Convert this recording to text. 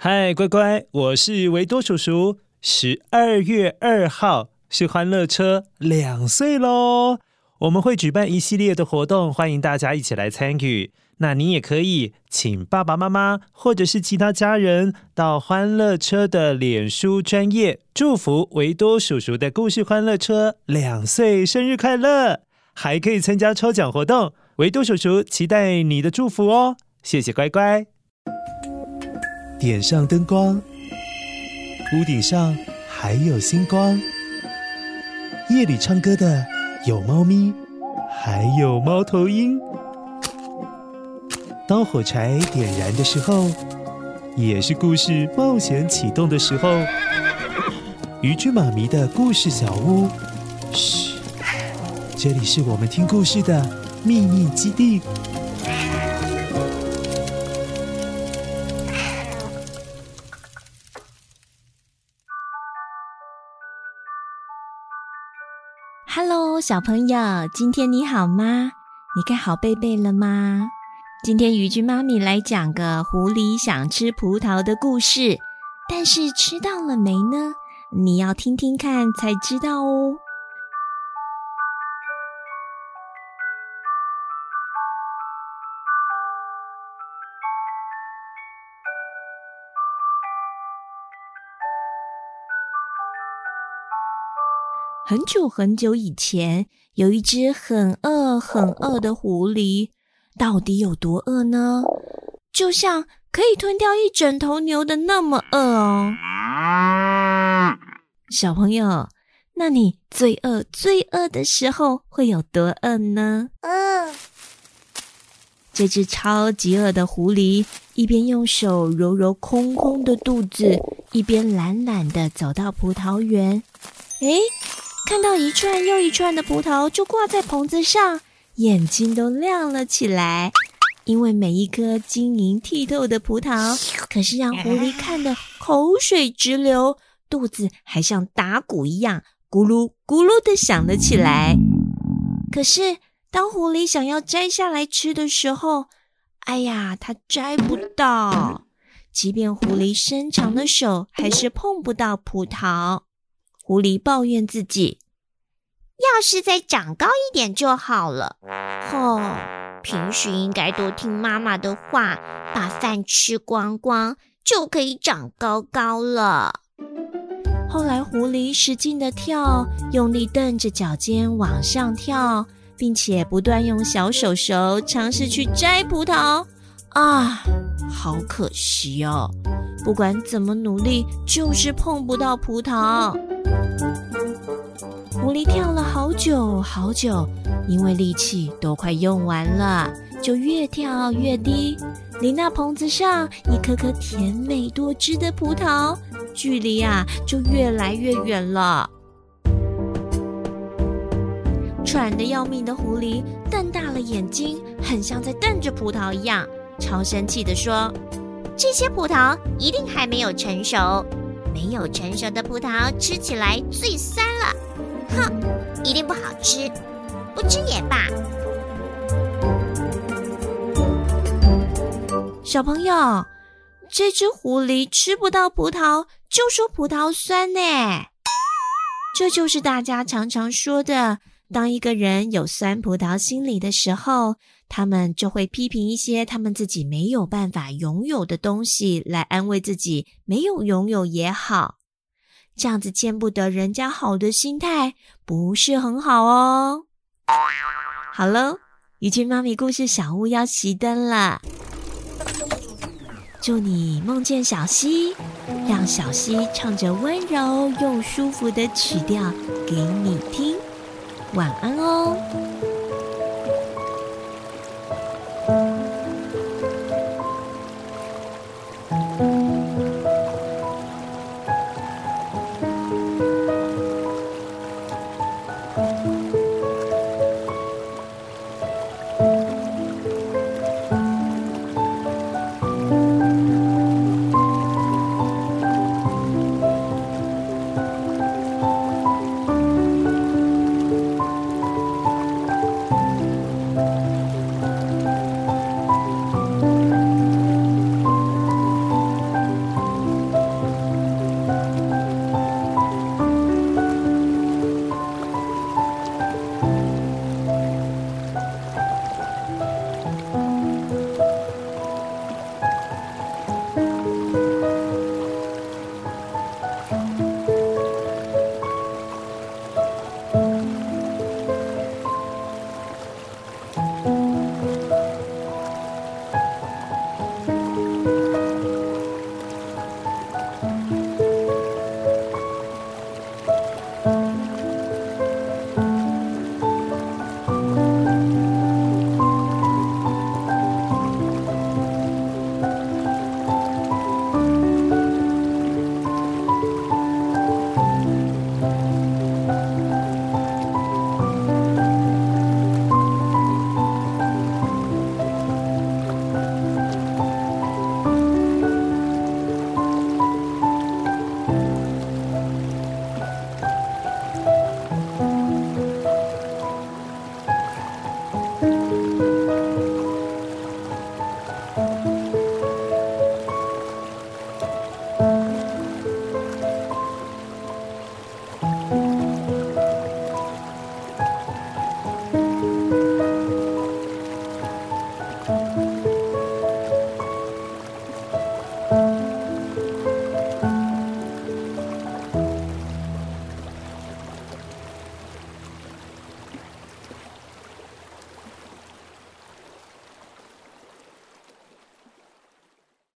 嗨，乖乖，我是维多叔叔。十二月二号是欢乐车两岁喽，我们会举办一系列的活动，欢迎大家一起来参与。那你也可以请爸爸妈妈或者是其他家人到欢乐车的脸书专业祝福维多叔叔的故事欢乐车两岁生日快乐，还可以参加抽奖活动。维多叔叔期待你的祝福哦，谢谢乖乖。点上灯光，屋顶上还有星光。夜里唱歌的有猫咪，还有猫头鹰。当火柴点燃的时候，也是故事冒险启动的时候。渔具妈咪的故事小屋，嘘，这里是我们听故事的秘密基地。Hello，小朋友，今天你好吗？你盖好被被了吗？今天宇君妈咪来讲个狐狸想吃葡萄的故事，但是吃到了没呢？你要听听看才知道哦。很久很久以前，有一只很饿很饿的狐狸，到底有多饿呢？就像可以吞掉一整头牛的那么饿哦。小朋友，那你最饿最饿的时候会有多饿呢？嗯。这只超级饿的狐狸，一边用手揉揉空空的肚子，一边懒懒地走到葡萄园。诶看到一串又一串的葡萄就挂在棚子上，眼睛都亮了起来，因为每一颗晶莹剔透的葡萄可是让狐狸看得口水直流，肚子还像打鼓一样咕噜咕噜的响了起来。可是当狐狸想要摘下来吃的时候，哎呀，它摘不到，即便狐狸伸长的手还是碰不到葡萄。狐狸抱怨自己：“要是再长高一点就好了。吼，平时应该多听妈妈的话，把饭吃光光，就可以长高高了。”后来，狐狸使劲地跳，用力蹬着脚尖往上跳，并且不断用小手手尝试去摘葡萄。啊，好可惜哦！不管怎么努力，就是碰不到葡萄。狐狸跳了好久好久，因为力气都快用完了，就越跳越低，离那棚子上一颗颗甜美多汁的葡萄，距离啊就越来越远了。喘得要命的狐狸瞪大了眼睛，很像在瞪着葡萄一样，超生气地说：“这些葡萄一定还没有成熟。”没有成熟的葡萄吃起来最酸了，哼，一定不好吃，不吃也罢。小朋友，这只狐狸吃不到葡萄就说葡萄酸呢，这就是大家常常说的，当一个人有酸葡萄心理的时候。他们就会批评一些他们自己没有办法拥有的东西，来安慰自己没有拥有也好。这样子见不得人家好的心态不是很好哦。好喽，鱼君妈咪故事小屋要熄灯了。祝你梦见小溪，让小溪唱着温柔又舒服的曲调给你听。晚安哦。